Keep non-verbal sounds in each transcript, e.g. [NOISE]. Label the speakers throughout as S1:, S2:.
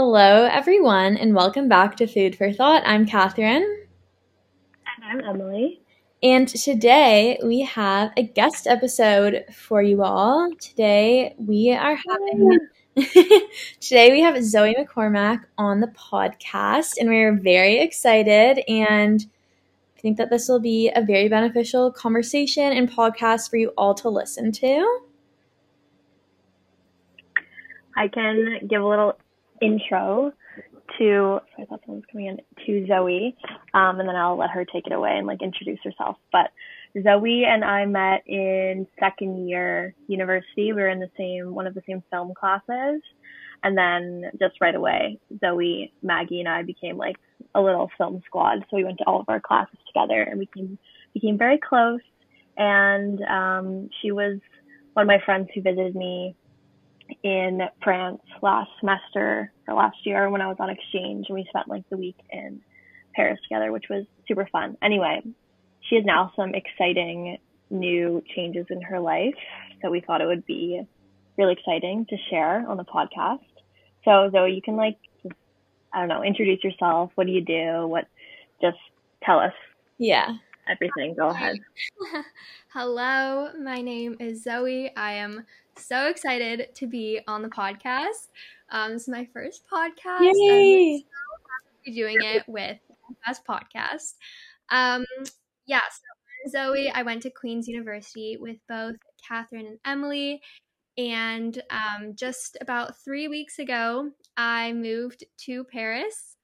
S1: Hello, everyone, and welcome back to Food for Thought. I'm Catherine.
S2: And I'm Emily.
S1: And today we have a guest episode for you all. Today we are having. [LAUGHS] today we have Zoe McCormack on the podcast, and we're very excited. And I think that this will be a very beneficial conversation and podcast for you all to listen to.
S2: I can give a little intro to I thought someone was coming in to Zoe, um, and then I'll let her take it away and like introduce herself. But Zoe and I met in second year university. We were in the same one of the same film classes, and then just right away, Zoe, Maggie, and I became like a little film squad. So we went to all of our classes together and we became became very close. And um, she was one of my friends who visited me in France last semester or last year when I was on exchange and we spent like the week in Paris together, which was super fun. Anyway, she has now some exciting new changes in her life. So we thought it would be really exciting to share on the podcast. So Zoe, you can like I don't know, introduce yourself. What do you do? What just tell us.
S1: Yeah.
S2: Everything. Go ahead. [LAUGHS]
S3: Hello, my name is Zoe. I am so excited to be on the podcast. Um, this is my first podcast.
S1: Yay!
S3: I'm so happy to be doing it with Best Podcast. Um, yeah, so Zoe. I went to Queen's University with both Catherine and Emily. And um, just about three weeks ago, I moved to Paris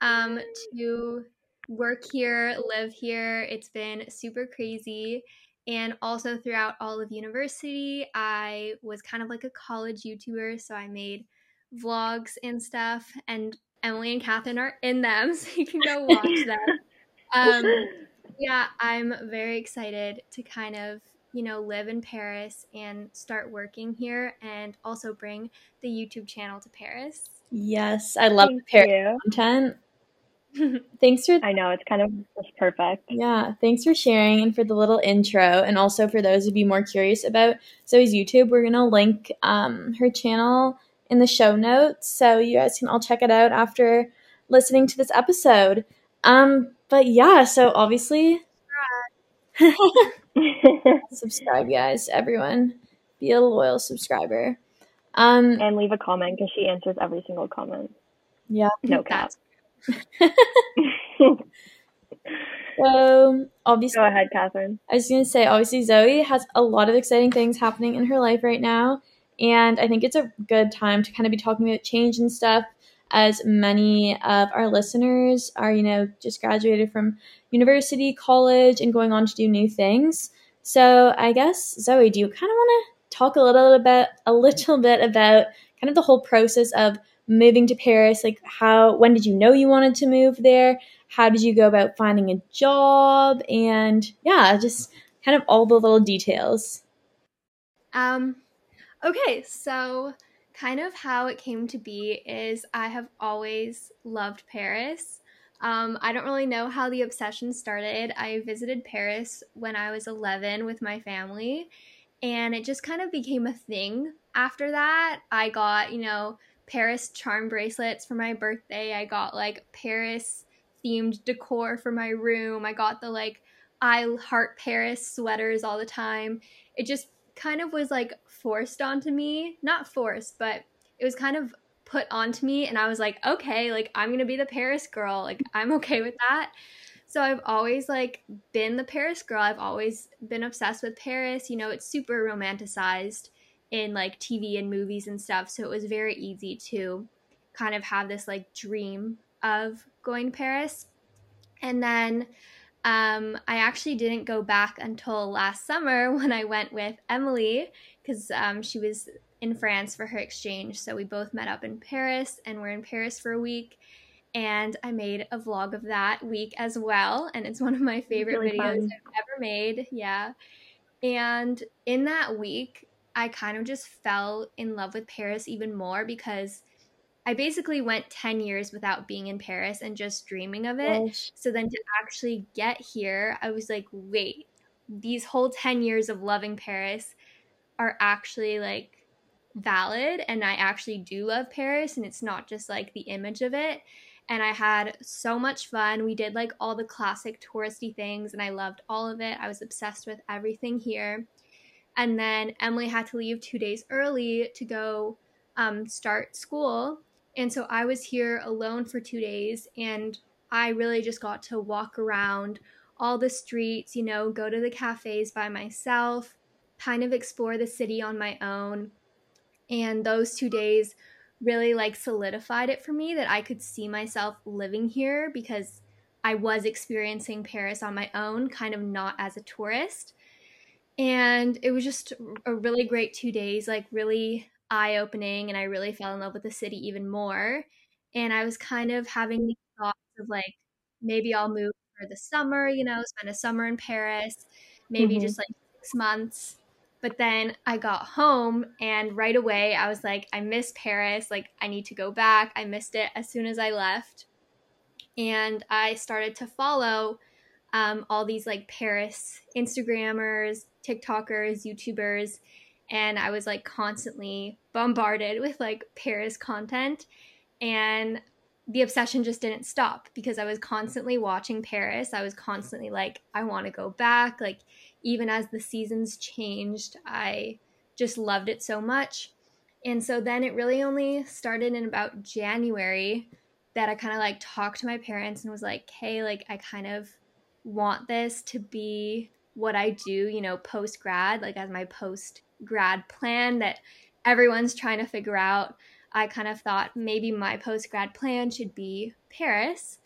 S3: um, to work here, live here. It's been super crazy. And also throughout all of university, I was kind of like a college YouTuber. So I made vlogs and stuff. And Emily and Catherine are in them. [LAUGHS] So you can go watch [LAUGHS] them. Um, yeah, I'm very excited to kind of, you know, live in Paris and start working here and also bring the YouTube channel to Paris.
S1: Yes, I love
S2: Thank
S1: Paris
S2: you.
S1: content. [LAUGHS] Thanks for
S2: I know it's kind of just perfect.
S1: Yeah, thanks for sharing and for the little intro. And also for those of you more curious about Zoe's YouTube, we're going to link um, her channel in the show notes. So you guys can all check it out after listening to this episode. Um, but yeah, so obviously, subscribe, [LAUGHS] [LAUGHS] guys, everyone. Be a loyal subscriber. Um,
S2: and leave a comment because she answers every single comment.
S1: yeah.
S2: No cap. [LAUGHS]
S1: Um, so obviously,
S2: Go ahead, Catherine.
S1: I was going to say, obviously, Zoe has a lot of exciting things happening in her life right now. And I think it's a good time to kind of be talking about change and stuff, as many of our listeners are, you know, just graduated from university, college, and going on to do new things. So I guess, Zoe, do you kind of want to talk a little bit, a little bit about kind of the whole process of moving to Paris? Like, how, when did you know you wanted to move there? How did you go about finding a job? And yeah, just kind of all the little details.
S3: Um, okay, so kind of how it came to be is I have always loved Paris. Um, I don't really know how the obsession started. I visited Paris when I was 11 with my family, and it just kind of became a thing after that. I got, you know, Paris charm bracelets for my birthday. I got like Paris themed decor for my room. I got the like I heart Paris sweaters all the time. It just kind of was like forced onto me. Not forced, but it was kind of put onto me and I was like, okay, like I'm going to be the Paris girl. Like I'm okay with that. So I've always like been the Paris girl. I've always been obsessed with Paris. You know, it's super romanticized in like TV and movies and stuff. So it was very easy to kind of have this like dream of going to Paris. And then um, I actually didn't go back until last summer [LAUGHS] when I went with Emily because um, she was in France for her exchange. So we both met up in Paris and we're in Paris for a week. And I made a vlog of that week as well. And it's one of my favorite
S2: Really
S3: videos
S2: fun.
S3: I've ever made. Yeah. And in that week, I kind of just fell in love with Paris even more because I basically went 10 years without being in Paris and just dreaming of it.
S1: Gosh.
S3: So then to actually get here, I was like, wait, these whole 10 years of loving Paris are actually like valid and I actually do love Paris and it's not just like the image of it. And I had so much fun. We did like all the classic touristy things and I loved all of it. I was obsessed with everything here. And then Emily had to leave two days early to go um, start school. And so I was here alone for two days and I really just got to walk around all the streets, you know, go to the cafes by myself, kind of explore the city on my own and those two days really like solidified it for me that I could see myself living here because I was experiencing Paris on my own, kind of not as a tourist. And it was just a really great two days, like really eye opening. And I really fell in love with the city even more. And I was kind of having these thoughts of like, maybe I'll move for the summer, you know, spend a summer in Paris, maybe mm-hmm. just like six months but then I got home and right away I was like, I miss Paris. Like, I need to go back. I missed it as soon as I left. And I started to follow um, all these like Paris Instagrammers, TikTokers, YouTubers. And I was like constantly bombarded with like Paris content. And the obsession just didn't stop because I was constantly watching Paris. I was constantly like, I want to go back. Like, even as the seasons changed, I just loved it so much. And so then it really only started in about January that I kind of like talked to my parents and was like, hey, like, I kind of want this to be what I do, you know, post grad, like as my post grad plan that everyone's trying to figure out. I kind of thought maybe my post grad plan should be Paris.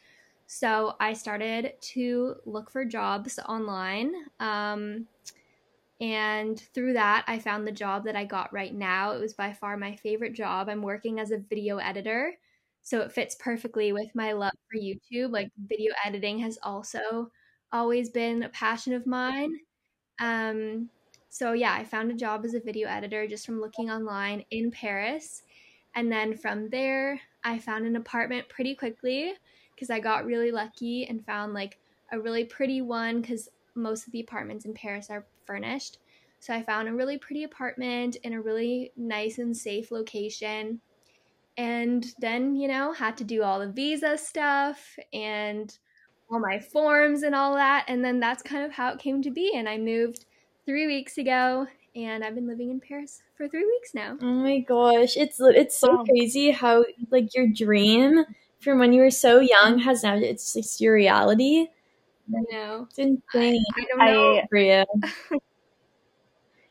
S3: So I started to look for jobs online. Um, and through that, I found the job that I got right now. It was by far my favorite job. I'm working as a video editor. So it fits perfectly with my love for YouTube. Like, video editing has also always been a passion of mine. Um, so, yeah, I found a job as a video editor just from looking online in Paris. And then from there, I found an apartment pretty quickly because I got really lucky and found like a really pretty one because most of the apartments in Paris are furnished. So I found a really pretty apartment in a really nice and safe location. And then, you know, had to do all the visa stuff and all my forms and all that. And then that's kind of how it came to be. And I moved three weeks ago and I've been living in Paris for three weeks now.
S1: Oh my gosh. It's it's so wow. crazy how like your dream from when you were so young has now it's just your reality.
S3: I know.
S1: It's insane.
S3: I, I don't know
S2: I, for you. [LAUGHS]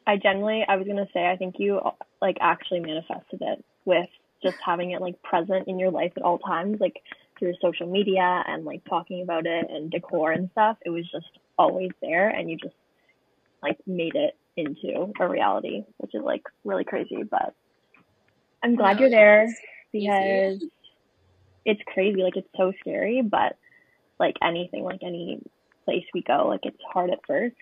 S2: I generally, I was gonna say, I think you like actually manifested it with just having it like present in your life at all times, like through social media and like talking about it and decor and stuff. It was just always there, and you just like made it into a reality, which is like really crazy. But I'm glad no, you're there because easy it's crazy. Like it's so scary, but like anything, like any place we go, like it's hard at first.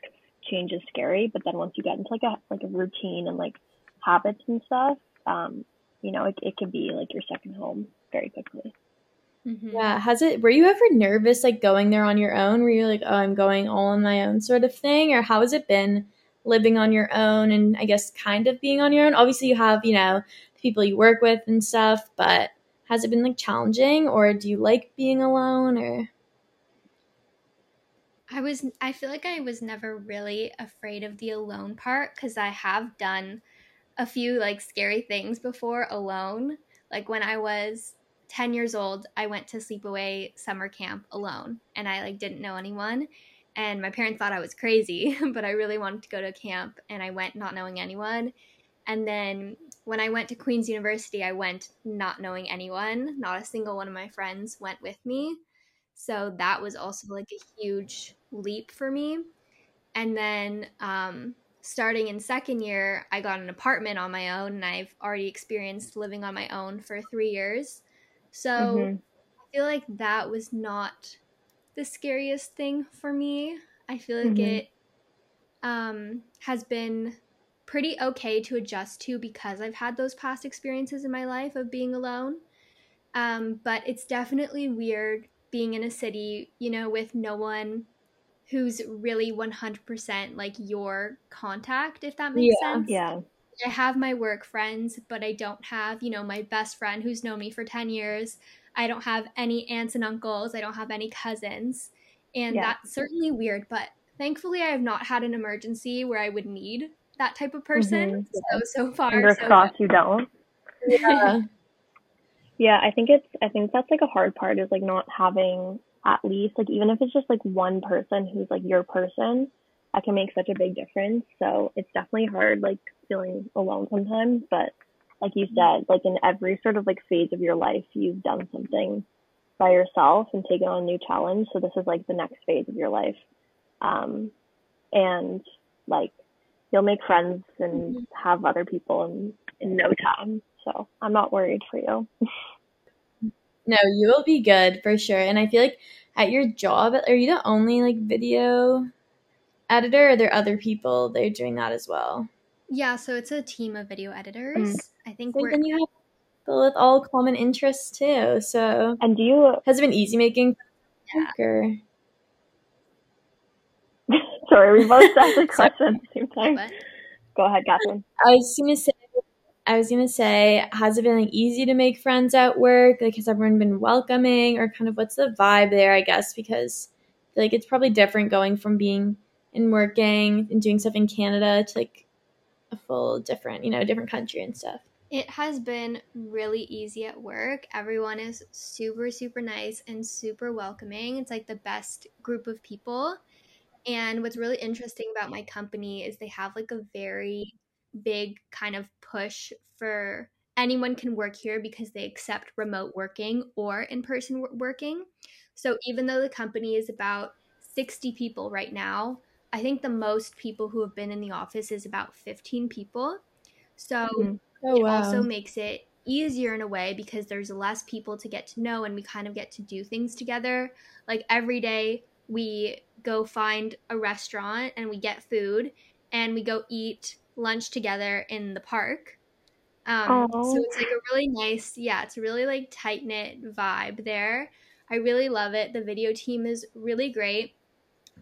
S2: Change is scary, but then once you get into like a like a routine and like habits and stuff, um, you know, it it can be like your second home very quickly.
S1: Mm-hmm. Yeah. Has it, were you ever nervous like going there on your own? Were you like, oh, I'm going all on my own sort of thing? Or how has it been living on your own and I guess kind of being on your own? Obviously, you have, you know, the people you work with and stuff, but has it been like challenging or do you like being alone or
S3: I was I feel like I was never really afraid of the alone part cuz I have done a few like scary things before alone. Like when I was 10 years old, I went to sleepaway summer camp alone and I like didn't know anyone and my parents thought I was crazy, [LAUGHS] but I really wanted to go to camp and I went not knowing anyone. And then when I went to Queen's University, I went not knowing anyone. Not a single one of my friends went with me. So that was also like a huge leap for me. And then um, starting in second year, I got an apartment on my own, and I've already experienced living on my own for three years. So mm-hmm. I feel like that was not the scariest thing for me. I feel like mm-hmm. it um, has been pretty okay to adjust to because I've had those past experiences in my life of being alone. Um, but it's definitely weird being in a city, you know, with no one who's really 100% like your contact, if that makes
S2: yeah.
S3: sense.
S2: Yeah.
S3: I have my work friends, but I don't have, you know, my best friend who's known me for 10 years. I don't have any aunts and uncles. I don't have any cousins. And yeah. that's certainly weird, but thankfully I have not had an emergency where I would need that type of person. Mm-hmm. So so far,
S2: fingers
S3: so
S2: crossed you don't. [LAUGHS] Yeah. yeah, I think it's I think that's like a hard part is like not having at least like even if it's just like one person who's like your person, that can make such a big difference. So it's definitely hard like feeling alone sometimes, but like you said, like in every sort of like phase of your life, you've done something by yourself and taken on a new challenge. So this is like the next phase of your life. Um, and like you'll make friends and mm-hmm. have other people in, in no time. So I'm not worried for you. [LAUGHS]
S1: no, you will be good for sure. And I feel like at your job, are you the only like video editor? Or are there other people that are doing that as well?
S3: Yeah, so it's a team of video editors. Mm. I think so we're.
S1: Then you have people with all common interests too. So,
S2: and do you
S1: has it been easy making? Yeah. Or... [LAUGHS]
S2: Sorry, we both [LAUGHS] asked a question at the same time. What? Go ahead, Catherine.
S1: I was gonna say, I was gonna say, has it been like easy to make friends at work? Like, has everyone been welcoming, or kind of what's the vibe there? I guess because like it's probably different going from being in working and doing stuff in Canada to like a full different, you know, different country and stuff.
S3: It has been really easy at work. Everyone is super, super nice and super welcoming. It's like the best group of people. And what's really interesting about my company is they have like a very big kind of push for anyone can work here because they accept remote working or in person working. So even though the company is about 60 people right now, I think the most people who have been in the office is about 15 people. So mm-hmm. oh, it wow. also makes it easier in a way because there's less people to get to know and we kind of get to do things together. Like every day we go find a restaurant and we get food and we go eat lunch together in the park. Um, so it's like a really nice, yeah, it's a really like tight knit vibe there. I really love it. The video team is really great.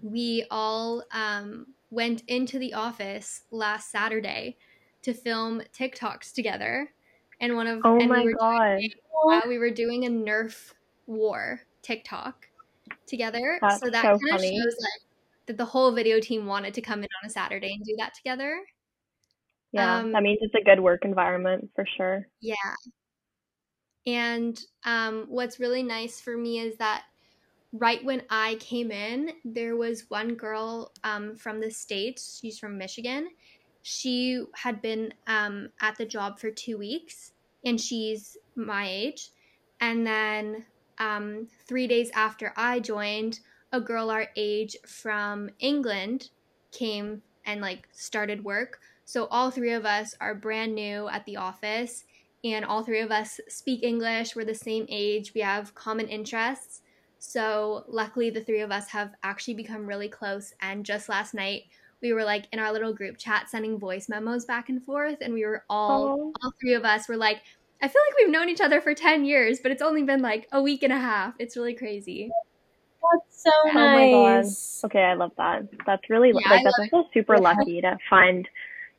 S3: We all um, went into the office last Saturday to film TikToks together, and one of
S2: oh
S3: and
S2: my
S3: we
S2: god,
S3: doing, uh, we were doing a Nerf war TikTok together.
S2: That's
S3: so that
S2: so
S3: kind of shows like that the whole video team wanted to come in on a Saturday and do that together.
S2: Yeah, um, that means it's a good work environment for sure.
S3: Yeah. And um, what's really nice for me is that right when I came in, there was one girl um, from the States. She's from Michigan. She had been um, at the job for two weeks and she's my age. And then um, three days after I joined, a girl our age from England came and like started work. So all three of us are brand new at the office, and all three of us speak English. We're the same age. We have common interests. So luckily, the three of us have actually become really close. And just last night, we were like in our little group chat sending voice memos back and forth, and we were all all three of us were like, I feel like we've known each other for 10 years, but it's only been like a week and a half. It's really crazy.
S1: That's so oh nice.
S2: Okay, I love that. That's really yeah, like that's also super yeah. lucky to find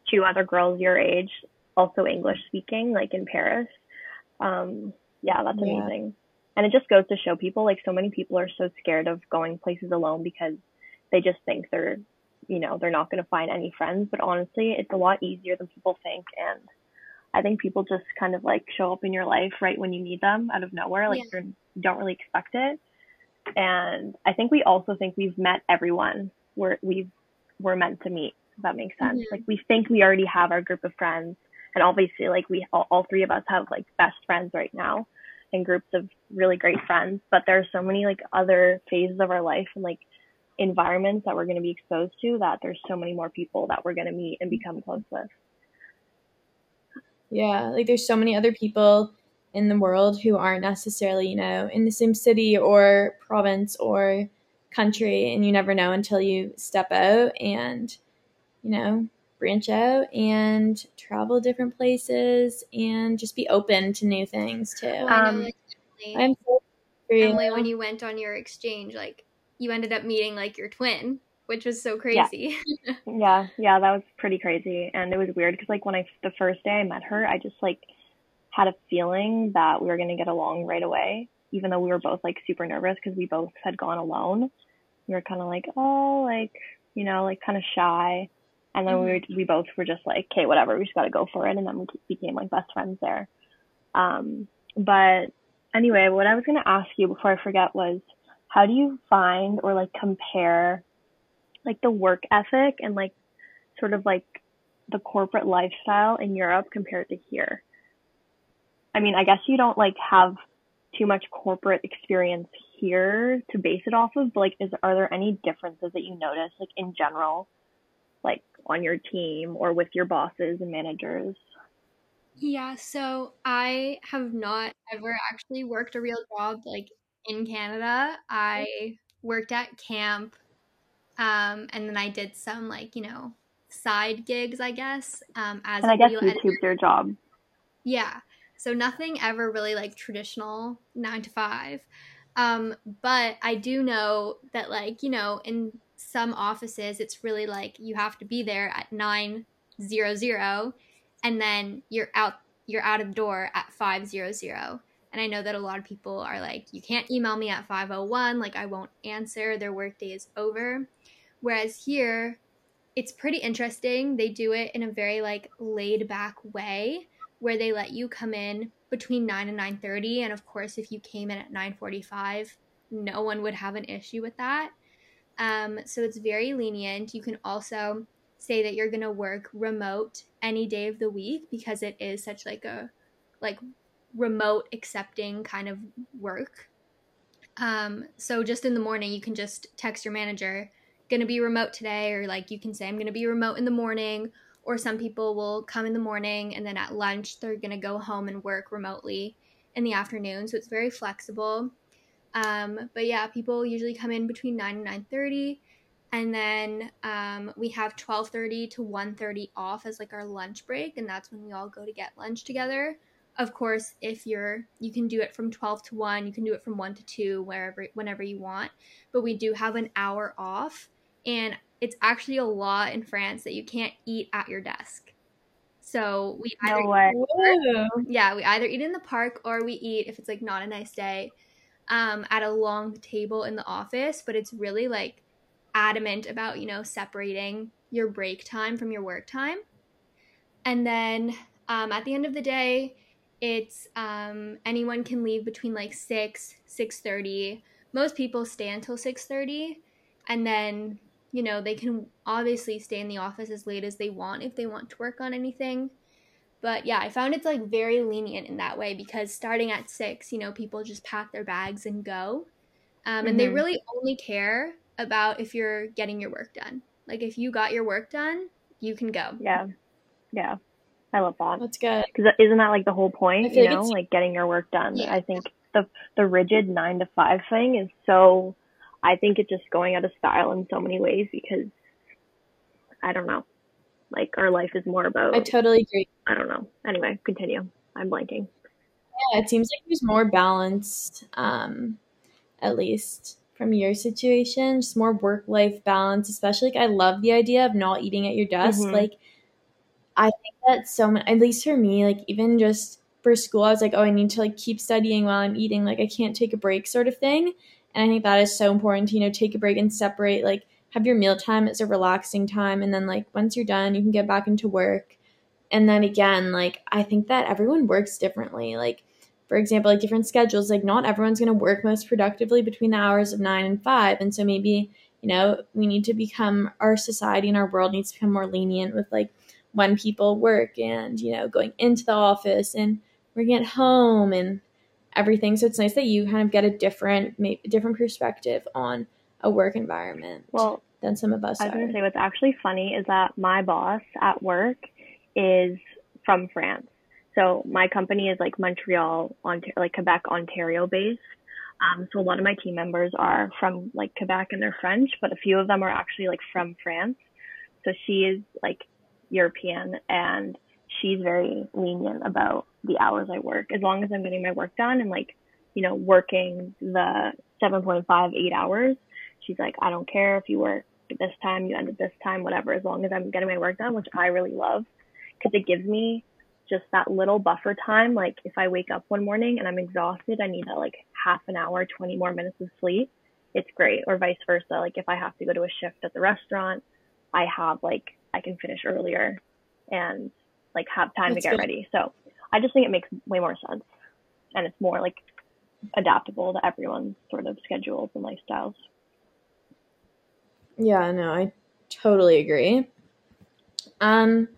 S2: two other girls your age, also English speaking, like in Paris. Um, yeah, that's amazing. And it just goes to show people like so many people are so scared of going places alone because they just think they're, you know, they're not going to find any friends. But honestly, it's a lot easier than people think. And I think people just kind of like show up in your life right when you need them out of nowhere. Like yeah. you don't really expect it. And I think we also think we've met everyone we're, we've, we're meant to meet. If that makes sense. Like we think we already have our group of friends. And obviously like we, all, all three of us have like best friends right now and groups of really great friends. But there are so many like other phases of our life and like environments that we're going to be exposed to that there's so many more people that we're going to meet and become close with.
S1: Yeah, like there's so many other people in the world who aren't necessarily, you know, in the same city or province or country and you never know until you step out and you know, branch out and travel different places and just be open to new things too.
S3: Um, I'm so Emily, when you went on your exchange, like you ended up meeting like your twin which was so crazy.
S2: Yeah, [LAUGHS] yeah, yeah that was pretty crazy. And it was weird because, like, when I, the first day I met her, I just, like, had a feeling that we were going to get along right away, even though we were both, like, super nervous because we both had gone alone. We were kind of like, oh, like, you know, like, kind of shy. And then mm-hmm. we were, we both were just like, okay, whatever, we just got to go for it. And then we became, like, best friends there. Um, but anyway, what I was going to ask you before I forget was, how do you find or like compare like the work ethic and like sort of like the corporate lifestyle in Europe compared to here? I mean, I guess you don't like have too much corporate experience here to base it off of, but like is are there any differences that you notice like in general like on your team or with your bosses and managers?
S3: Yeah, so I have not ever actually worked a real job like in Canada. I worked at camp, um, and then I did some like you know side gigs, I guess. Um, as
S2: and I guess YouTube your job.
S3: Yeah, so nothing ever really like traditional nine to five. Um, but I do know that like you know in some offices it's really like you have to be there at nine zero zero, and then you're out you're out of the door at five zero zero and I know that a lot of people are like, you can't email me at 501, like I won't answer, their workday is over. Whereas here, it's pretty interesting. They do it in a very like laid back way where they let you come in between 9 and 9:30 and of course if you came in at 9:45, no one would have an issue with that. Um, so it's very lenient. You can also say that you're going to work remote any day of the week because it is such like a like remote accepting kind of work. Um, so just in the morning, you can just text your manager, gonna be remote today, or like you can say, I'm gonna be remote in the morning. Or some people will come in the morning and then at lunch, they're gonna go home and work remotely in the afternoon. So it's very flexible. Um, but yeah, people usually come in between 9 and 9.30 and then um, we have 12.30 to 1.30 off as like our lunch break. And that's when we all go to get lunch together. Of course if you're you can do it from 12 to 1 you can do it from 1 to 2 wherever whenever you want. But we do have an hour off. And it's actually a law in france that you can't eat at your desk. So we
S2: either no
S3: eat, yeah we either eat in the park or we eat if it's like not a nice day um, at a long table in the office but it's really like adamant about you know separating your break time from your work time. And then um, at the end of the day it's um, anyone can leave between like 6 6.30 most people stay until 6.30 and then you know they can obviously stay in the office as late as they want if they want to work on anything but yeah i found it's like very lenient in that way because starting at 6 you know people just pack their bags and go um, and mm-hmm. they really only care about if you're getting your work done like if you got your work done you can go
S2: yeah yeah I love that.
S1: That's good.
S2: Because isn't that like the whole point? You know, like getting your work done. Yeah. I think the the rigid nine to five thing is so. I think it's just going out of style in so many ways because I don't know. Like our life is more about.
S1: I totally agree.
S2: I don't know. Anyway, continue. I'm blanking.
S1: Yeah, it seems like there's more balanced, um, at least from your situation, just more work life balance. Especially, like I love the idea of not eating at your desk. Mm-hmm. Like I think that so much, at least for me, like even just for school, I was like, oh, I need to like keep studying while I'm eating. Like I can't take a break, sort of thing. And I think that is so important to you know take a break and separate. Like have your meal time as a relaxing time, and then like once you're done, you can get back into work. And then again, like I think that everyone works differently. Like for example, like different schedules. Like not everyone's going to work most productively between the hours of nine and five, and so maybe you know we need to become our society and our world needs to become more lenient with like when people work and you know going into the office and working at home and everything so it's nice that you kind of get a different maybe different perspective on a work environment
S2: well
S1: than some of us
S2: i was going to say what's actually funny is that my boss at work is from france. So my company is like montreal ontario like quebec ontario based. Um, so a lot of my team members are from like quebec and they're french but a few of them are actually like from france. So she is like European and she's very lenient about the hours I work. As long as I'm getting my work done and like, you know, working the 7.5, 8 hours, she's like, I don't care if you work this time, you end at this time, whatever, as long as I'm getting my work done, which I really love because it gives me just that little buffer time. Like if I wake up one morning and I'm exhausted, I need that like half an hour, 20 more minutes of sleep. It's great. Or vice versa. Like if I have to go to a shift at the restaurant, I have like, I can finish earlier and like have time That's to get good. ready. So I just think it makes way more sense. And it's more like adaptable to everyone's sort of schedules and lifestyles.
S1: Yeah, no, I totally agree. Um,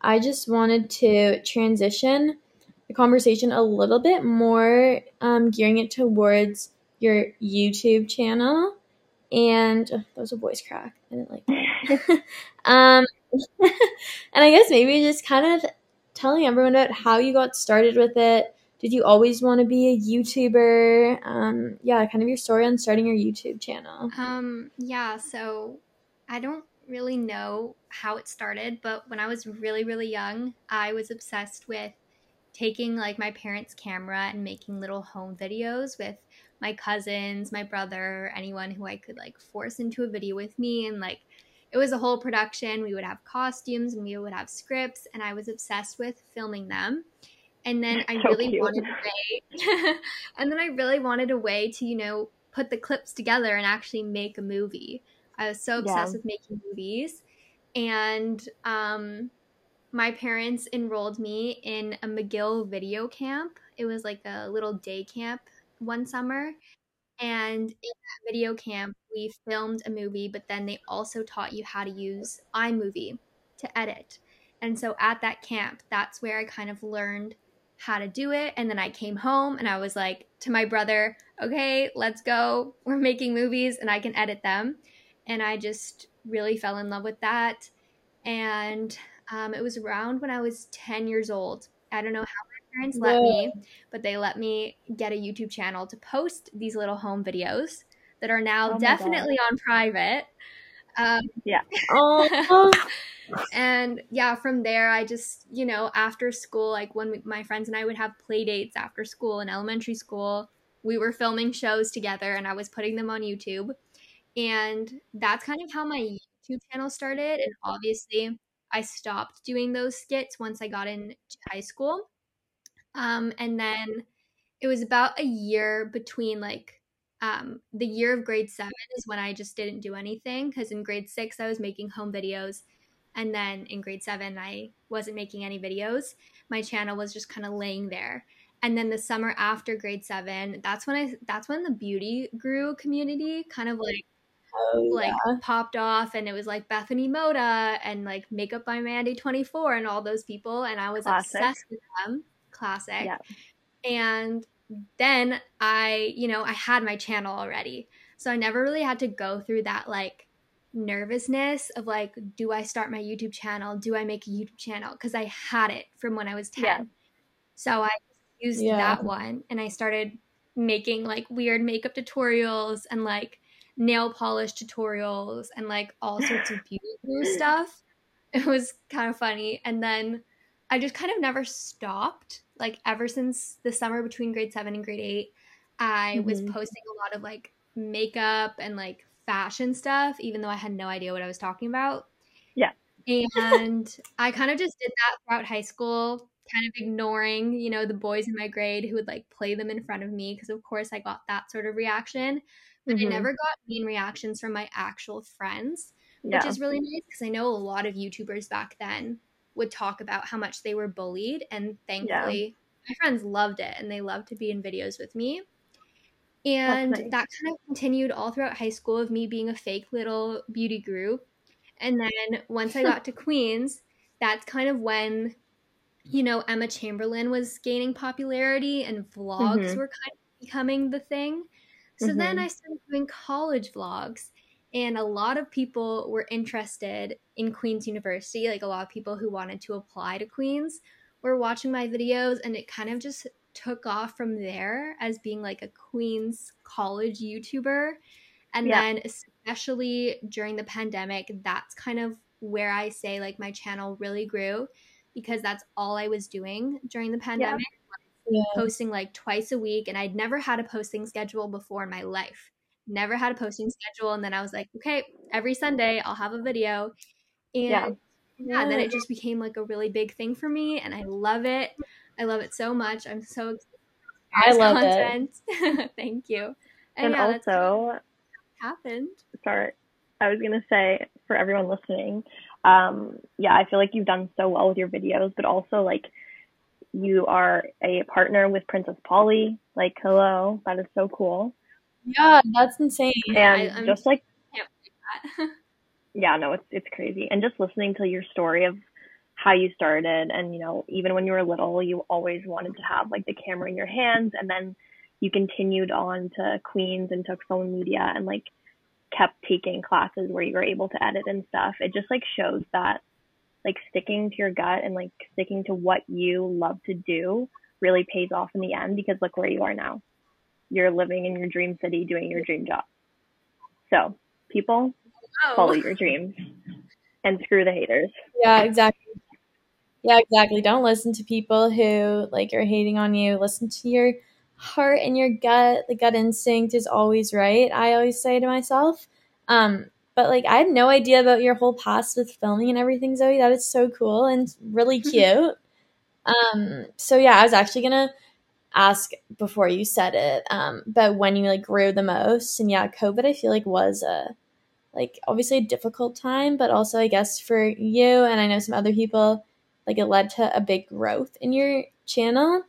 S1: I just wanted to transition the conversation a little bit more, um, gearing it towards your YouTube channel. And oh, that was a voice crack. I didn't like that. [LAUGHS] um, [LAUGHS] and I guess maybe just kind of telling everyone about how you got started with it. Did you always want to be a YouTuber? Um, yeah, kind of your story on starting your YouTube channel.
S3: Um, yeah, so I don't really know how it started, but when I was really, really young, I was obsessed with taking like my parents' camera and making little home videos with my cousins, my brother, anyone who I could like force into a video with me. And like it was a whole production. We would have costumes and we would have scripts, and I was obsessed with filming them. And then [LAUGHS] I so really cute. wanted a way, [LAUGHS] and then I really wanted a way to, you know, put the clips together and actually make a movie. I was so obsessed yeah. with making movies. And um, my parents enrolled me in a McGill video camp. It was like a little day camp one summer. And in that video camp, we filmed a movie, but then they also taught you how to use iMovie to edit. And so at that camp, that's where I kind of learned how to do it. And then I came home and I was like to my brother, okay, let's go. We're making movies and I can edit them and I just really fell in love with that. And um, it was around when I was 10 years old. I don't know how my parents let me, but they let me get a YouTube channel to post these little home videos that are now oh definitely God. on private.
S2: Um, yeah. [LAUGHS]
S1: Oh.
S3: and yeah, from there, I just, you know, after school, like when we, my friends and I would have play dates after school in elementary school, we were filming shows together and I was putting them on YouTube. And that's kind of how my YouTube channel started. And obviously, I stopped doing those skits once I got into high school. Um, and then it was about a year between like um, the year of grade seven is when I just didn't do anything because in grade six I was making home videos, and then in grade seven I wasn't making any videos. My channel was just kind of laying there. And then the summer after grade seven, that's when I that's when the beauty guru community kind of like oh, like yeah. popped off and it was like Bethany Mota and like Makeup by Mandy 24 and all those people and I was Classic. obsessed with them. Classic. Yeah. And then I, you know, I had my channel already. So I never really had to go through that like nervousness of like, do I start my YouTube channel? Do I make a YouTube channel? Because I had it from when I was 10. Yeah. So I used yeah. that one and I started making like weird makeup tutorials and like nail polish tutorials and like all sorts of beauty stuff. It was kind of funny. And then I just kind of never stopped. Like ever since the summer between grade seven and grade eight, I mm-hmm. was posting a lot of like makeup and like fashion stuff, even though I had no idea what I was talking about.
S2: Yeah.
S3: And I kind of just did that throughout high school, kind of ignoring, you know, the boys in my grade who would like play them in front of me because, of course, I got that sort of reaction but mm-hmm. I never got mean reactions from my actual friends, yeah. which is really nice because I know a lot of YouTubers back then would talk about how much they were bullied, and thankfully, yeah. my friends loved it and they loved to be in videos with me. And nice. that kind of continued all throughout high school of me being a fake little beauty group. And then once I got to [LAUGHS] Queens, that's kind of when, you know, Emma Chamberlain was gaining popularity and vlogs mm-hmm. were kind of becoming the thing. So mm-hmm. then I started doing college vlogs, and a lot of people were interested in Queen's University. Like a lot of people who wanted to apply to Queen's were watching my videos, and it kind of just took off from there as being like a Queen's college YouTuber. And yeah. then, especially during the pandemic, that's kind of where I say like my channel really grew because that's all I was doing during the pandemic. Yeah yeah. posting like twice a week and I'd never had a posting schedule before in my life. never had a posting schedule. And then I was like, okay, every Sunday I'll have a video. And yeah, yeah then it just became like a really big thing for me. And I love it. I love it so much. I'm so
S1: I love content.
S3: it. [LAUGHS] Thank you.
S2: And, and yeah, also
S3: happened.
S2: Sorry. I was gonna say for everyone listening, um, yeah, I feel like you've done so well with your videos, but also like you are a partner with Princess Polly. Like, hello, that is so cool.
S1: Yeah, that's insane.
S2: And I, just like, [LAUGHS] yeah, no, it's it's crazy. And just listening to your story of how you started, and you know, even when you were little, you always wanted to have like the camera in your hands, and then you continued on to Queens and took film media and like kept taking classes where you were able to edit and stuff. It just like shows that like sticking to your gut and like sticking to what you love to do really pays off in the end because look where you are now. You're living in your dream city doing your dream job. So, people, oh. follow your dreams and screw the haters.
S1: Yeah, exactly. Yeah, exactly. Don't listen to people who like are hating on you. Listen to your heart and your gut. The gut instinct is always right. I always say to myself. Um, but like I had no idea about your whole past with filming and everything, Zoe. That is so cool and really [LAUGHS] cute. um, so yeah, I was actually gonna ask before you said it, um, but when you like grew the most, and yeah, COVID, I feel like was a like obviously a difficult time, but also I guess for you and I know some other people, like it led to a big growth in your channel.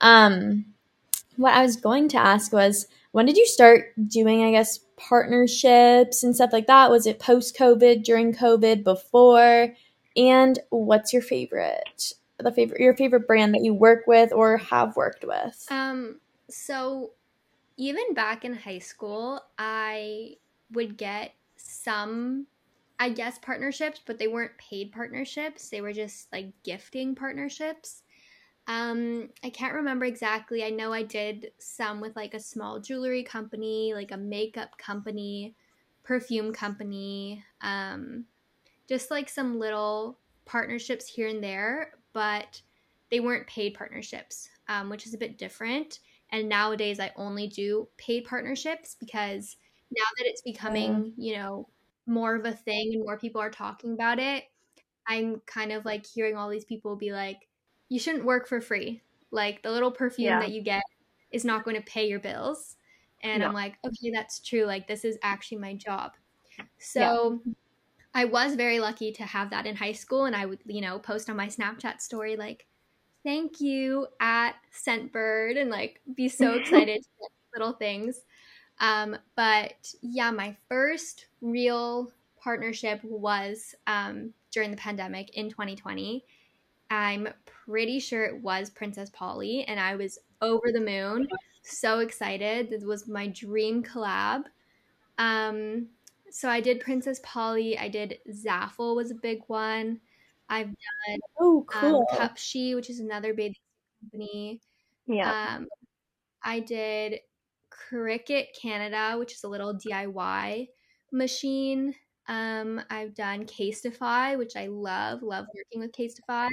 S1: Um, what I was going to ask was when did you start doing, I guess, partnerships and stuff like that? Was it post COVID, during COVID, before? And what's your favorite? The favorite your favorite brand that you work with or have worked with?
S3: Um so even back in high school, I would get some I guess partnerships, but they weren't paid partnerships. They were just like gifting partnerships. Um, I can't remember exactly. I know I did some with like a small jewelry company, like a makeup company, perfume company, um, just like some little partnerships here and there, but they weren't paid partnerships, um, which is a bit different. And nowadays, I only do paid partnerships because now that it's becoming, you know, more of a thing and more people are talking about it, I'm kind of like hearing all these people be like, you shouldn't work for free. Like the little perfume yeah. that you get is not going to pay your bills. And no. I'm like, okay, that's true. Like this is actually my job. So yeah. I was very lucky to have that in high school and I would, you know, post on my Snapchat story like, thank you at Scentbird and like be so [LAUGHS] excited to get little things. Um, but yeah, my first real partnership was um, during the pandemic in 2020. I'm pretty sure it was Princess Polly, and I was over the moon, so excited. This was my dream collab. Um, so I did Princess Polly. I did Zaful was a big one. I've done
S1: oh cool
S3: um, Cupshe, which is another baby company.
S2: Yeah.
S3: Um, I did Cricut Canada, which is a little DIY machine. Um, I've done Casetify, which I love. Love working with Casetify.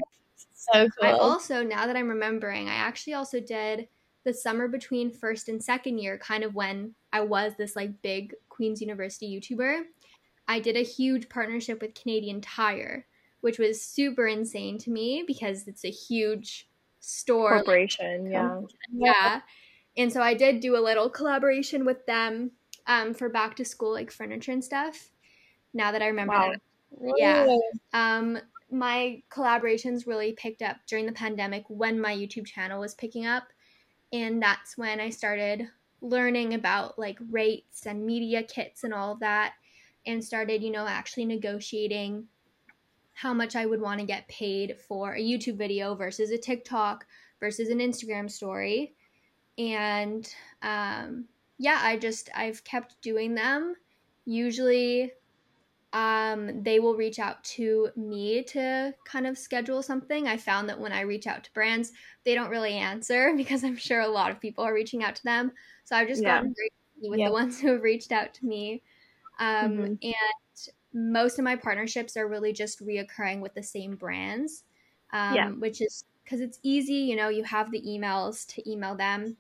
S1: So cool.
S3: I also, now that I'm remembering, I actually also did the summer between first and second year, kind of when I was this like big Queen's University YouTuber. I did a huge partnership with Canadian Tire, which was super insane to me because it's a huge store
S2: corporation. yeah.
S3: Yeah. And so I did do a little collaboration with them um, for back to school like furniture and stuff. Now that I remember wow. that. Yeah. Um, my collaborations really picked up during the pandemic when my YouTube channel was picking up. And that's when I started learning about like rates and media kits and all of that and started, you know, actually negotiating how much I would want to get paid for a YouTube video versus a TikTok versus an Instagram story. And um, yeah, I just, I've kept doing them. Usually um, they will reach out to me to kind of schedule something. I found that when I reach out to brands, they don't really answer [LAUGHS] because I'm sure a lot of people are reaching out to them. So I've just yeah. gotten very with yeah. the ones [LAUGHS] who have reached out to me. Um, mm-hmm. And most of my partnerships are really just reoccurring with the same brands, um, yeah. which is because it's easy. You know, you have the emails to email them.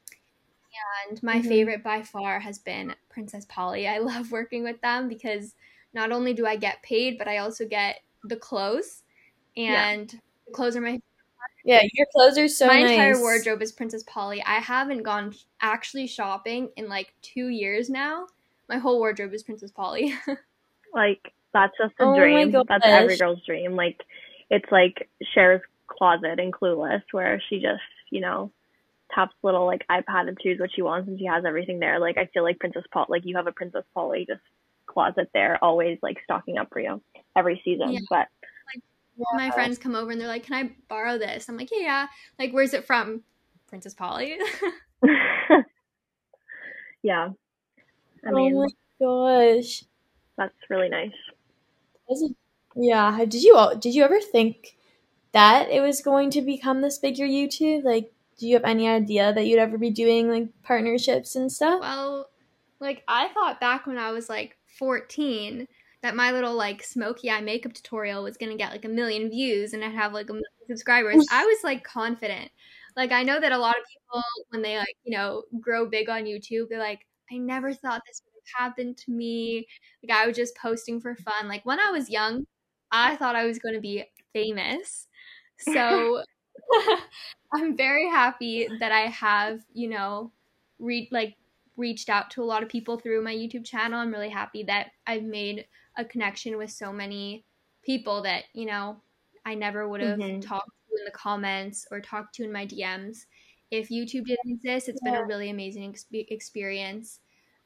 S3: And my mm-hmm. favorite by far has been Princess Polly. I [LAUGHS] love working with them because not only do I get paid, but I also get the clothes. And yeah. the clothes are my
S1: yeah, your clothes are so
S3: My
S1: nice.
S3: entire wardrobe is Princess Polly. I haven't gone actually shopping in like two years now. My whole wardrobe is Princess Polly. [LAUGHS]
S2: like that's just a oh dream. That's every girl's dream. Like it's like Cher's closet in Clueless, where she just you know taps little like iPad and chooses what she wants, and she has everything there. Like I feel like Princess Paul, like you have a Princess Polly just closet there, always like stocking up for you every season. Yeah. But
S3: yeah. my uh, friends come over and they're like, "Can I borrow this?" I'm like, "Yeah, yeah." Like, where's it from? Princess Polly. [LAUGHS]
S2: yeah.
S1: I oh mean, oh my gosh,
S2: that's really nice.
S1: Yeah. Did you did you ever think that it was going to become this bigger YouTube? Like, do you have any idea that you'd ever be doing like partnerships and stuff?
S3: Well, like I thought back when I was like 14 that my little like smoky eye makeup tutorial was gonna get like a million views and I'd have like a million subscribers. I was like confident. Like I know that a lot of people when they like, you know, grow big on YouTube, they're like, I never thought this would have happened to me. Like I was just posting for fun. Like when I was young, I thought I was gonna be famous. So [LAUGHS] I'm very happy that I have, you know, read like reached out to a lot of people through my YouTube channel. I'm really happy that I've made a connection with so many people that, you know, I never would have mm-hmm. talked to in the comments or talked to in my DMs. If YouTube didn't exist, it's yeah. been a really amazing experience.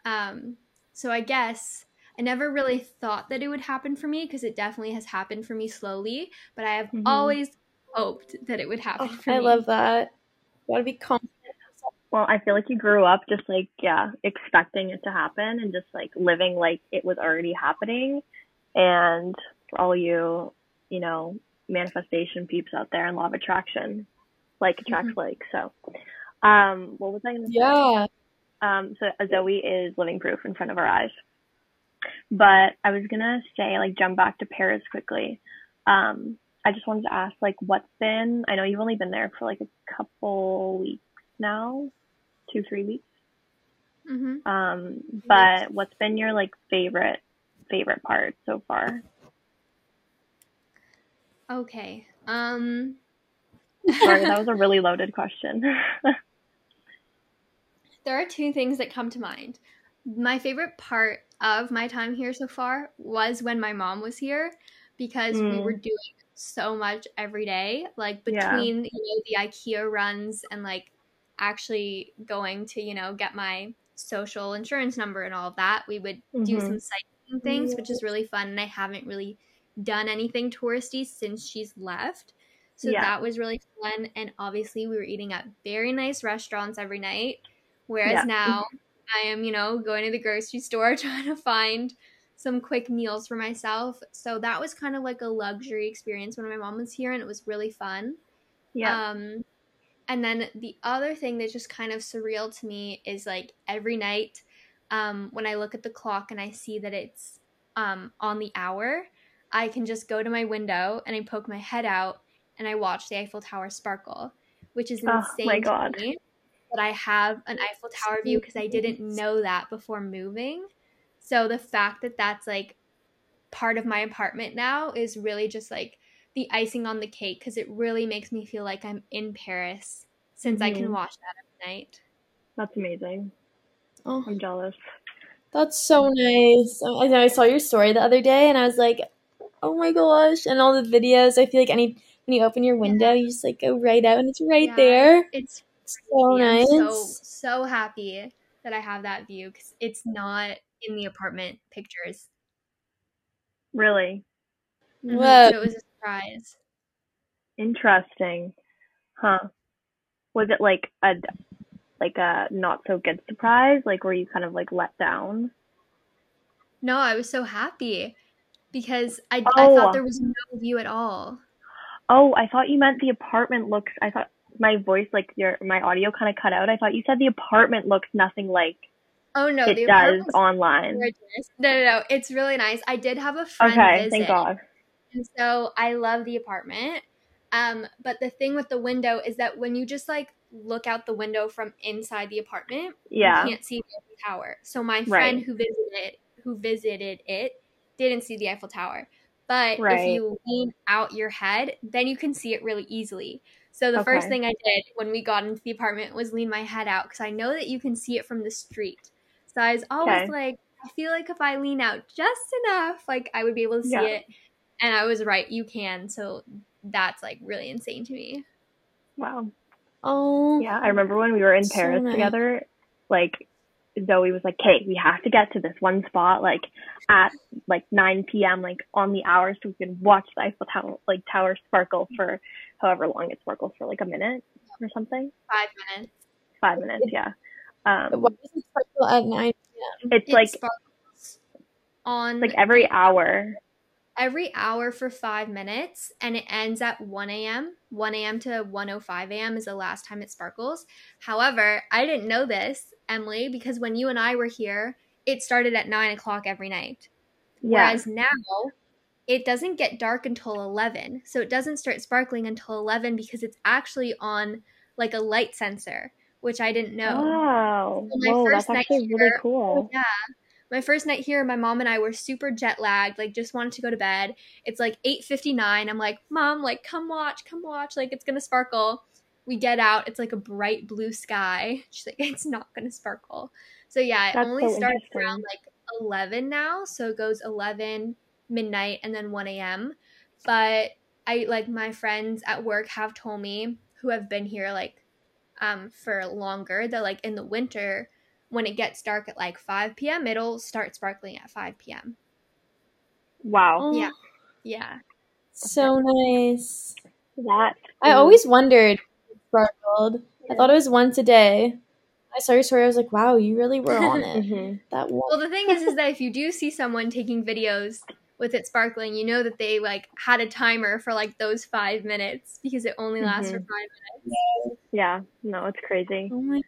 S3: Um, so I guess I never really thought that it would happen for me because it definitely has happened for me slowly, but I have mm-hmm. always hoped that it would happen oh,
S1: I
S3: me.
S1: love that. You gotta be confident.
S2: Well, I feel like you grew up just like, yeah, expecting it to happen and just like living like it was already happening. And for all you, you know, manifestation peeps out there and law of attraction, like attracts mm-hmm. like. So, um, what was I going to
S1: say? Yeah.
S2: Um, so Zoe is living proof in front of our eyes. But I was gonna say, like, jump back to Paris quickly. Um, I just wanted to ask, like, what's been? I know you've only been there for like a couple weeks now, two, three weeks. Mm-hmm. Um, but what's been your like favorite favorite part so far?
S3: Okay. Um. [LAUGHS]
S2: Sorry, that was a really [LAUGHS] loaded question. [LAUGHS]
S3: there are two things that come to mind. My favorite part of my time here so far was when my mom was here because mm. we were mm. doing so much every day like between yeah. you know the ikea runs and like actually going to you know get my social insurance number and all of that we would mm-hmm. do some sightseeing things which is really fun and i haven't really done anything touristy since she's left so yeah. that was really fun and obviously we were eating at very nice restaurants every night whereas yeah. now I am, you know, going to the grocery store [LAUGHS] trying to find some quick meals for myself. So that was kind of like a luxury experience when my mom was here and it was really fun. Yeah. Um and then the other thing that's just kind of surreal to me is like every night um when I look at the clock and I see that it's um on the hour, I can just go to my window and I poke my head out and I watch the Eiffel Tower sparkle, which is insane oh my God. to me that I have an Eiffel Tower view because I didn't know that before moving. So the fact that that's like part of my apartment now is really just like the icing on the cake because it really makes me feel like I'm in Paris since mm-hmm. I can mm-hmm. watch that at night.
S2: That's amazing. Oh, I'm jealous.
S1: That's so nice. I know I saw your story the other day and I was like, oh my gosh. And all the videos, I feel like any when you open your window, you just like go right out and it's right yeah, there.
S3: It's so nice. so so happy that I have that view because it's not in the apartment pictures.
S2: Really?
S3: Mm-hmm. So it was a surprise.
S2: Interesting, huh? Was it like a like a not so good surprise? Like were you kind of like let down?
S3: No, I was so happy because I, oh. I thought there was no view at all.
S2: Oh, I thought you meant the apartment looks. I thought my voice, like your my audio, kind of cut out. I thought you said the apartment looks nothing like.
S3: Oh no,
S2: it does online.
S3: No, no, no, it's really nice. I did have a friend okay, visit, thank God. And so I love the apartment. Um, but the thing with the window is that when you just like look out the window from inside the apartment,
S2: Yeah.
S3: you can't see the Eiffel Tower. So my friend
S2: Right.
S3: who visited who visited it didn't see the Eiffel Tower. But
S2: Right.
S3: if you lean out your head, then you can see it really easily. So the first thing I did when we got into the apartment was lean my head out because I know that you can see it from the street. So I was always
S2: Okay.
S3: like, I feel like if I lean out just enough, like I would be able to see
S2: Yeah.
S3: it. And I was right, you can. So that's like really insane to me.
S2: Wow.
S1: Oh,
S2: Yeah, I remember when we were in
S1: So
S2: Paris
S1: nice.
S2: together, like Zoe was like, "Kate, we have to get to this one spot like at like 9 p.m. like on the hour so we can watch the Eiffel Tower like tower sparkle for however long it sparkles for like a minute or something,
S3: Five minutes.
S2: five minutes, yeah. Um,
S1: why does it sparkle at nine p.m.?
S2: it's
S3: It
S2: like
S3: sparkles on
S2: like every hour.
S3: Every hour for five minutes and it ends at 1 a.m 1 a.m to 1.05 a.m is the last time it sparkles however i didn't know this emily because when you and i were here it started at 9 o'clock every night
S2: Yeah,
S3: whereas now it doesn't get dark until 11 so it doesn't start sparkling until 11 because it's actually on like a light sensor which i didn't know
S2: Wow.
S3: So my
S2: Whoa,
S3: first
S2: that's
S3: night
S2: actually really cool.
S3: yeah. My first night here, my mom and I were super jet lagged, like just wanted to go to bed. It's like 8:59. I'm like, "Mom, like come watch, come watch, like it's going to sparkle." We get out, it's like a bright blue sky. [LAUGHS] She's like, "It's not going to sparkle." So yeah, it
S2: That's
S3: only
S2: so
S3: starts around like 11 now, so it goes 11 midnight and then 1 a.m. But I like my friends at work have told me who have been here like um for longer that like in the winter when it gets dark at like 5 p.m., it'll start sparkling at 5 p.m.
S2: Wow.
S1: Oh,
S3: Yeah. Yeah.
S1: so nice.
S2: That
S1: I always wondered if it sparkled. I thought it was once a day. I saw your story. I was like, wow, you really were on it.
S2: Mhm.
S1: that one.
S3: Well, the thing is, is that if you do see someone taking videos with it sparkling, you know that they like had a timer for like those five minutes because it only lasts for
S2: Mhm.
S3: five minutes.
S2: Yeah, no, it's crazy.
S1: Oh my god.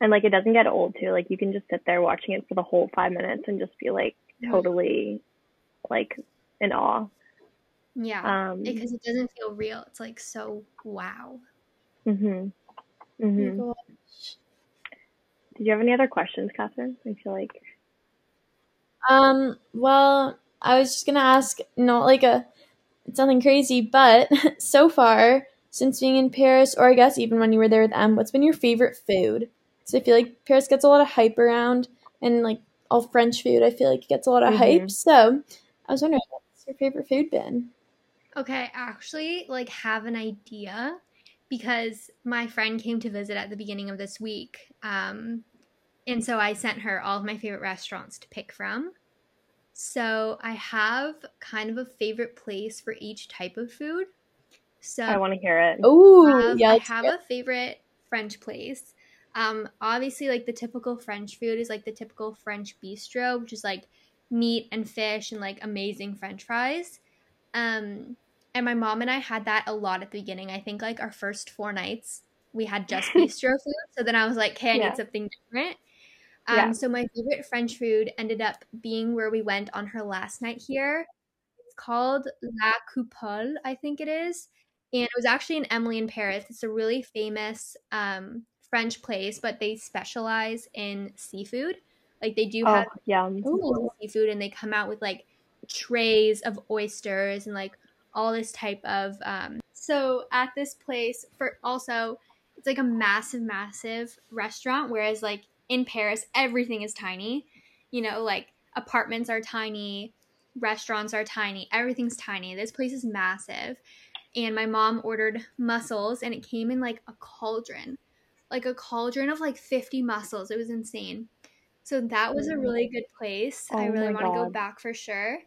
S2: And like it doesn't get old too. Like you can just sit there watching it for the whole five minutes and just be like totally like in awe.
S3: Yeah.
S2: Um
S3: Because it doesn't feel real. It's like so wow.
S2: mhm.
S1: My
S2: Mhm.
S1: god.
S2: Did you have any other questions, Catherine? I feel like
S1: Um, well, I was just gonna ask, not like a, it's nothing crazy, but [LAUGHS] so far, since being in Paris, or I guess even when you were there with Em, what's been your favorite food? So I feel like Paris gets a lot of hype around, and like all French food, I feel like it gets a lot of hype.
S2: Mhm.
S1: So I was wondering, what's your favorite food been?
S3: Okay, I actually like have an idea because my friend came to visit at the beginning of this week. Um and so I sent her all of my favorite restaurants to pick from. So I have kind of a favorite place for each type of food. So
S2: I want to hear it.
S1: Oh, yeah,
S3: I have a favorite French place. Um, obviously, like the typical French food is like the typical French bistro, which is like meat and fish and like amazing French fries. Um, and my mom and I had that a lot at the beginning. I think like our first four nights we had just [LAUGHS] bistro food. So then I was like, "Hey, I
S2: Yeah.
S3: need something different." Um,
S2: Yeah.
S3: So my favorite French food ended up being where we went on her last night here. It's called La Coupole, I think it is and it was actually in Emily in Paris. It's a really famous um, French place, but they specialize in seafood. Like they do
S2: Oh,
S3: have
S2: yum.
S3: seafood, and they come out with like trays of oysters and like all this type of. Um... So at this place, for also, it's like a massive, massive restaurant. Whereas like in Paris, everything is tiny. You know, like apartments are tiny, restaurants are tiny, everything's tiny. This place is massive and my mom ordered mussels and it came in like a cauldron like a cauldron of like 50 mussels. It was insane. So that was a really good place. I
S2: Oh
S3: really want to go back for sure.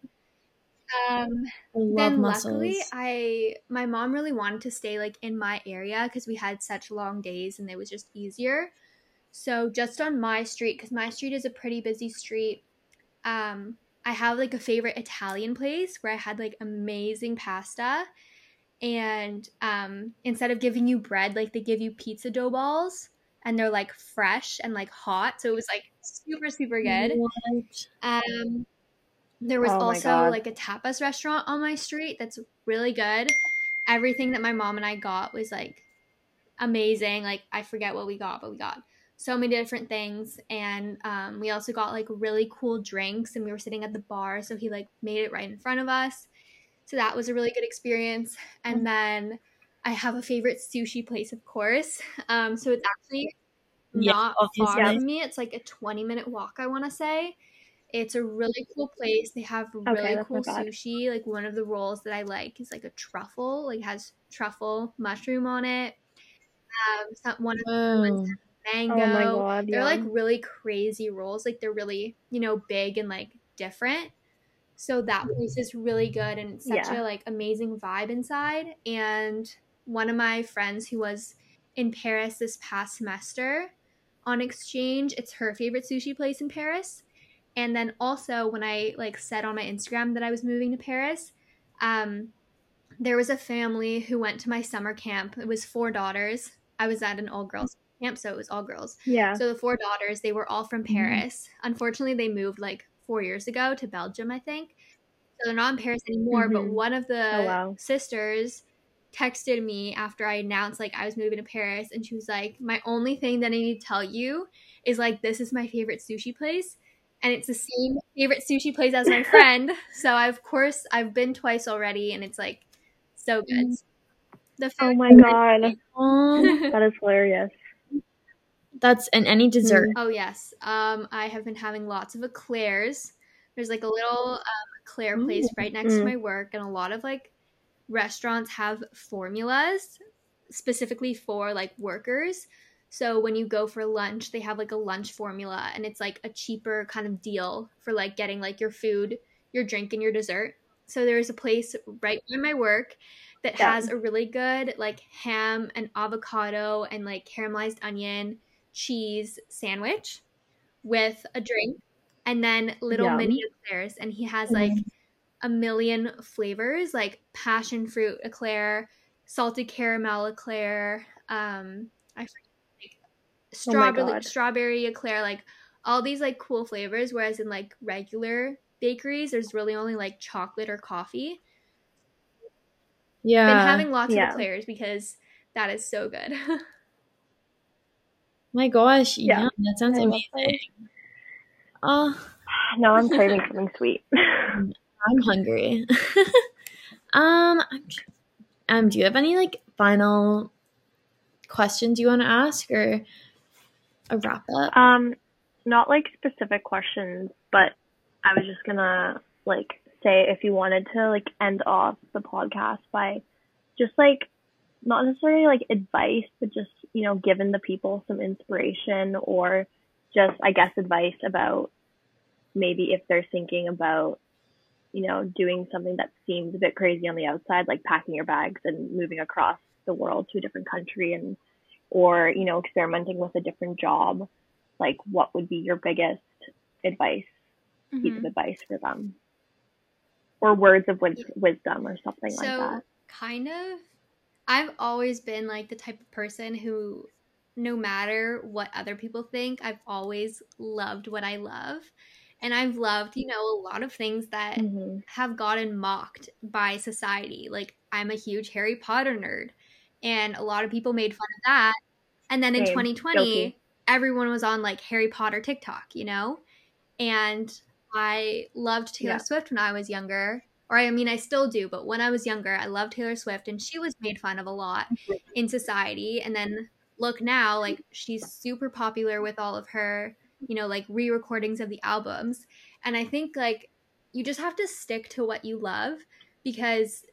S3: Um
S1: I love
S3: then
S1: mussels.
S3: luckily i my mom really wanted to stay like in my area because we had such long days and it was just easier. So just on my street because my street is a pretty busy street um i have like a favorite italian place where i had like amazing pasta and um instead of giving you bread like they give you pizza dough balls and they're like fresh and like hot so it was like super super good
S1: What?
S3: um, there was
S2: Oh
S3: also like a tapas restaurant on my street that's really good. Everything that my mom and I got was like amazing. Like I forget what we got, but we got so many different things and um, we also got like really cool drinks and we were sitting at the bar so he like made it right in front of us so that was a really good experience and then i have a favorite sushi place of course um, so it's actually not
S1: obviously.
S3: far from me it's like a 20 minute walk i want to say it's a really cool place they have really
S2: that's
S3: cool sushi like one of the rolls that i like is like a truffle like has truffle mushroom on it um, some, one of the ones
S1: Whoa.
S3: mango.
S2: Oh god,
S3: They're
S2: yeah.
S3: like really crazy rolls. Like they're really, you know, big and like different. So that place is really good and it's such
S2: Yeah.
S3: a like amazing vibe inside. And one of my friends who was in Paris this past semester on exchange, it's her favorite sushi place in Paris. And then also when I like said on my Instagram that I was moving to Paris, um, there was a family who went to my summer camp. It was four daughters. I was at an all girls camp, so it was all girls.
S2: yeah.
S3: So the four daughters, they were all from
S1: Mhm.
S3: Paris. Unfortunately, they moved like four years ago to Belgium, I think. So they're not in Paris anymore. But
S2: Mhm.
S3: one of the
S2: Oh, wow.
S3: sisters texted me after I announced like I was moving to Paris, and she was like, "My only thing that I need to tell you is like this is my favorite sushi place." And it's the same favorite sushi place as my [LAUGHS] friend. so I, of course I've been twice already, and it's like so good. The
S2: oh my god, [LAUGHS] that is hilarious.
S1: That's and any dessert.
S3: Oh yes. Um, I have been having lots of eclairs. There's like a little um, eclair place
S1: Ooh.
S3: right next to
S2: Mm.
S3: my work, and a lot of like restaurants have formulas specifically for like workers. So when you go for lunch, they have like a lunch formula, and it's like a cheaper kind of deal for like getting like your food, your drink, and your dessert. So there's a place right by my work that
S2: Yeah.
S3: has a really good like ham and avocado and like caramelized onion cheese sandwich with a drink and then little
S2: Yum.
S3: mini eclairs and he has like a million flavors like passion fruit eclair salted caramel eclair um i forget like
S2: Oh
S3: strawberry
S2: God.
S3: strawberry eclair like all these like cool flavors whereas in like regular bakeries there's really only like chocolate or coffee
S1: Yeah.
S3: been having lots
S2: Yeah.
S3: of eclairs because that is so good [LAUGHS]
S1: My gosh,
S2: Yeah.
S1: that sounds
S2: I
S1: amazing. Oh, [SIGHS]
S2: now I'm craving something sweet. [LAUGHS]
S1: I'm hungry. [LAUGHS] um, um, do you have any like final questions you want to ask or a wrap up?
S2: Um, not like specific questions, but I was just gonna like say if you wanted to like end off the podcast by just like not necessarily like advice, but just you know giving the people some inspiration or just I guess advice about maybe if they're thinking about you know doing something that seems a bit crazy on the outside, like packing your bags and moving across the world to a different country and or you know experimenting with a different job like what would be your biggest advice piece
S3: Mhm.
S2: of advice for them or words of wis- wisdom or something like
S3: so
S2: that
S3: kind of i've always been like the type of person who no matter what other people think i've always loved what i love. And i've loved you know a lot of things that
S2: hmm
S3: have gotten mocked by society. Like i'm a huge harry potter nerd and a lot of people made fun of that. And then in 2020
S2: Guilty.
S3: everyone was on like harry potter tiktok you know? And i loved taylor
S2: Yeah.
S3: swift when i was younger or i mean i still do but when i was younger i loved taylor swift and she was made fun of a lot in society and then look now like she's super popular with all of her you know like re-recordings of the albums and i think like you just have to stick to what you love because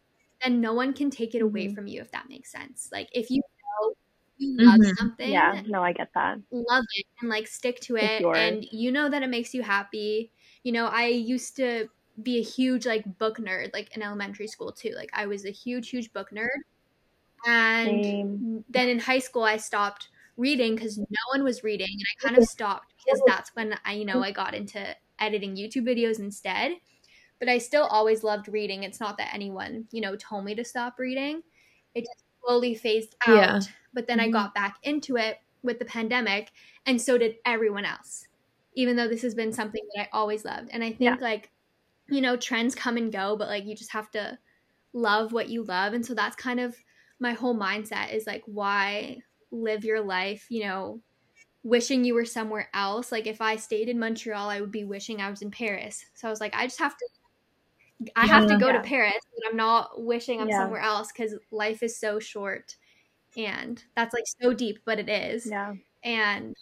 S3: then no one can take it away
S2: Mhm.
S3: from you if that makes sense like if you know you love
S1: Mhm.
S3: something
S2: yeah no i get that
S3: love it and like stick to
S2: It's
S3: it
S2: yours.
S3: and you know that it makes you happy you know i used to be a huge like book nerd like in elementary school too. Like i was a huge huge book nerd. And
S2: Same.
S3: then in high school i stopped reading because no one was reading and i kind of stopped because that's when i you know i got into editing youtube videos instead. But i still always loved reading. It's not that anyone you know told me to stop reading. It just slowly phased out
S1: Yeah.
S3: but then i
S1: Mhm.
S3: got back into it with the pandemic and so did everyone else even though this has been something that i always loved. And i think like you know trends come and go but like you just have to love what you love and so that's kind of my whole mindset is like why live your life, you know, wishing you were somewhere else. Like if I stayed in Montreal, I would be wishing I was in Paris. So I was like, I just have to I have to go yeah. to Paris, but I'm not wishing I'm yeah. somewhere else because life is so short, and that's like so deep, but it is.
S2: Yeah.
S3: And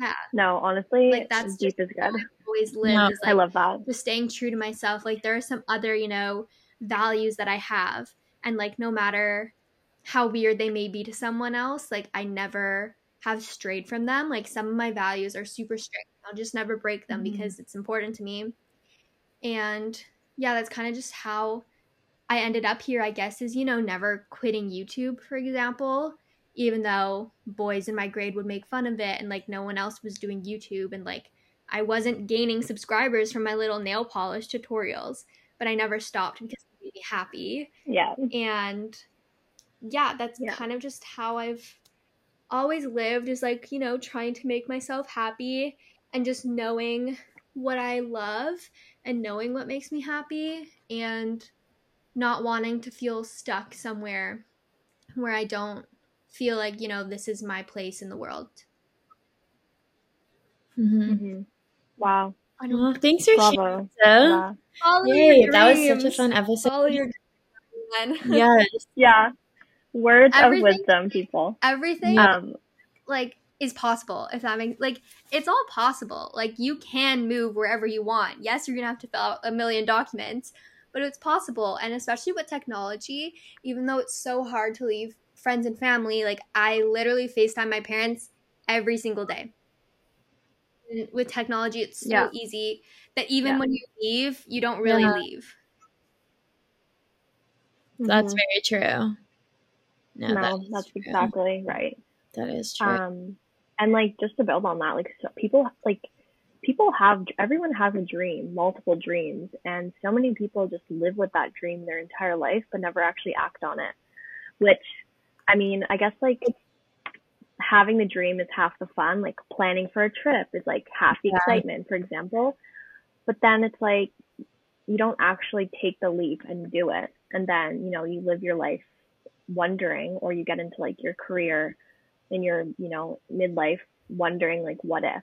S2: yeah. No, honestly, like that's deep is good.
S3: Always live. No,
S2: is, like, I love that.
S3: Just staying true to myself. Like there are some other, you know, values that I have, and like no matter how weird they may be to someone else, like I never have strayed from them. Like some of my values are super strict. I'll just never break them mm-hmm. because it's important to me. And yeah, that's kind of just how I ended up here, I guess, is, you know, never quitting YouTube, for example, even though boys in my grade would make fun of it and like no one else was doing YouTube and like I wasn't gaining subscribers from my little nail polish tutorials, but I never stopped because it made me happy.
S2: Yeah.
S3: And yeah, that's yeah. kind of just how I've always lived is like, you know, trying to make myself happy and just knowing what I love and knowing what makes me happy and not wanting to feel stuck somewhere where I don't feel like, you know, this is my place in the world.
S2: Mm-hmm. Mm-hmm. Wow.
S1: Well, thanks for Bravo. sharing. So. Yeah. Yay, that was such a fun episode. Follow your [LAUGHS] yes.
S2: Yeah. Words everything, of wisdom, people.
S3: Everything um, like is possible if that makes like it's all possible like you can move wherever you want yes you're gonna have to fill out a million documents but it's possible and especially with technology even though it's so hard to leave friends and family like i literally facetime my parents every single day and with technology it's so yeah. easy that even yeah. when you leave you don't really yeah. leave
S1: that's mm-hmm. very true
S2: no, no that that's true. exactly right
S1: that is true
S2: um and like just to build on that like so people like people have everyone has a dream multiple dreams and so many people just live with that dream their entire life but never actually act on it which i mean i guess like having the dream is half the fun like planning for a trip is like half the yeah. excitement for example but then it's like you don't actually take the leap and do it and then you know you live your life wondering or you get into like your career in your, you know, midlife wondering like what if.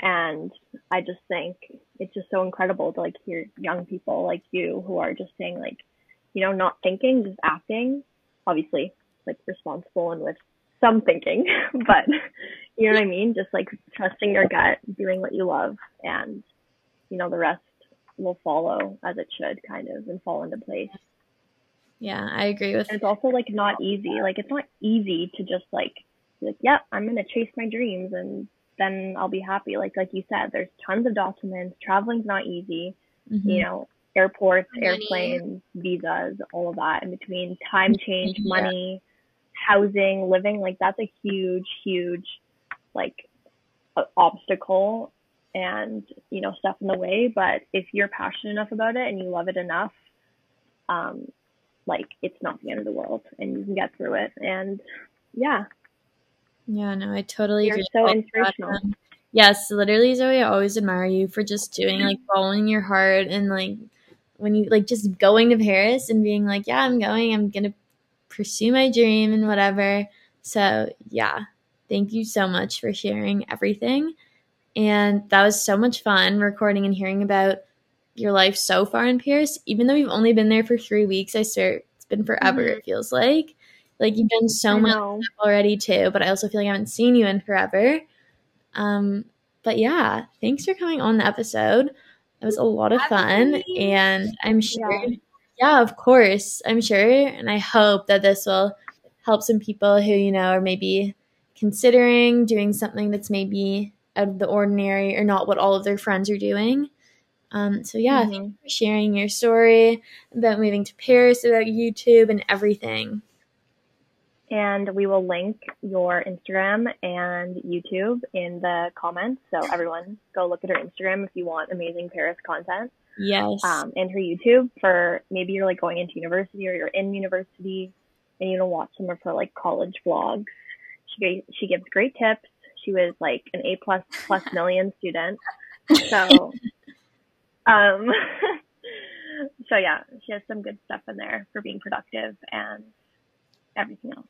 S2: And I just think it's just so incredible to like hear young people like you who are just saying like, you know, not thinking, just acting, obviously like responsible and with some thinking, [LAUGHS] but you know what I mean? Just like trusting your gut, doing what you love and, you know, the rest will follow as it should kind of and fall into place.
S1: Yeah, I agree with.
S2: And it's also like not easy. Like it's not easy to just like like yeah, I'm gonna chase my dreams and then I'll be happy. Like like you said, there's tons of documents. Traveling's not easy. Mm-hmm. You know, airports, money. airplanes, visas, all of that in between. Time change, yeah. money, housing, living. Like that's a huge, huge like obstacle and you know stuff in the way. But if you're passionate enough about it and you love it enough, um, like it's not the end of the world and you can get through it. And yeah.
S1: Yeah, no, I totally
S2: You're agree. so inspirational.
S1: Yes, literally, Zoe, I always admire you for just doing like following your heart and like when you like just going to Paris and being like, yeah, I'm going, I'm gonna pursue my dream and whatever. So, yeah, thank you so much for sharing everything. And that was so much fun recording and hearing about your life so far in Paris, even though you've only been there for three weeks, I swear it's been forever, mm-hmm. it feels like. Like you've done so much already too, but I also feel like I haven't seen you in forever. Um, but yeah, thanks for coming on the episode. It was a lot of fun, and I'm sure, yeah. Yeah, of course, I'm sure, and I hope that this will help some people who you know are maybe considering doing something that's maybe out of the ordinary or not what all of their friends are doing. Um, so yeah, mm-hmm. thank you for sharing your story about moving to Paris, about YouTube and everything.
S2: And we will link your Instagram and YouTube in the comments. So everyone go look at her Instagram if you want amazing Paris content.
S1: Yes.
S2: Um, and her YouTube for maybe you're like going into university or you're in university and you don't watch some of her like college vlogs. She she gives great tips. She was like an A plus plus [LAUGHS] million student. So [LAUGHS] um, [LAUGHS] so yeah, she has some good stuff in there for being productive and everything else.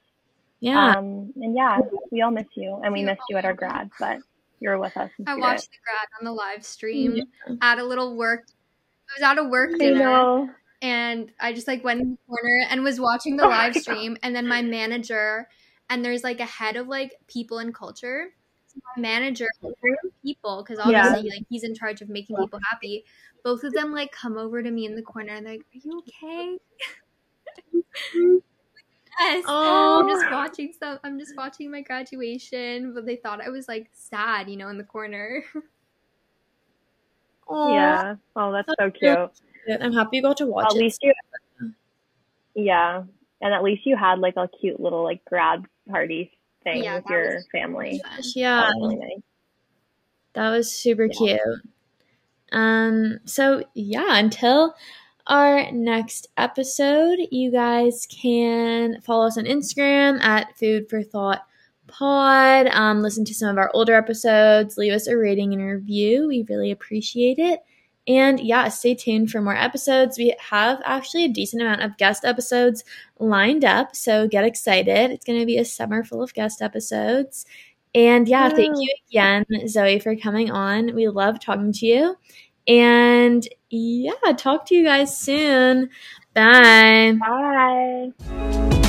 S1: Yeah.
S2: Um, and yeah, we all miss you, and we missed you at our grad, but you're with us.
S3: I watched the grad on the live stream yeah. at a little work. Was at a work dinner, and I just like went in the corner and was watching the oh live stream, and then my manager and there's like a head of like people and culture. So my manager, people, because obviously yeah. like he's in charge of making people happy. Both of them like come over to me in the corner and like, "Are you okay?" [LAUGHS] yes. Oh. I'm just watching stuff. I'm just watching my graduation, but they thought I was like sad, you know, in the corner. [LAUGHS]
S2: Oh, yeah. Oh, that's, that's so cute.
S1: I'm happy you got to watch
S2: at
S1: it.
S2: Least you, yeah, and at least you had like a cute little like grad party thing yeah, with your family.
S1: Yeah, that was, really nice. that was super yeah. cute. Um. So yeah, until our next episode, you guys can follow us on Instagram at Food for Thought Pod. Um, listen to some of our older episodes. Leave us a rating and review. We really appreciate it. And yeah, stay tuned for more episodes. We have actually a decent amount of guest episodes lined up, so get excited. It's going to be a summer full of guest episodes. And yeah, thank you again, Zoe, for coming on. We love talking to you. And yeah, talk to you guys soon. Bye.
S2: Bye.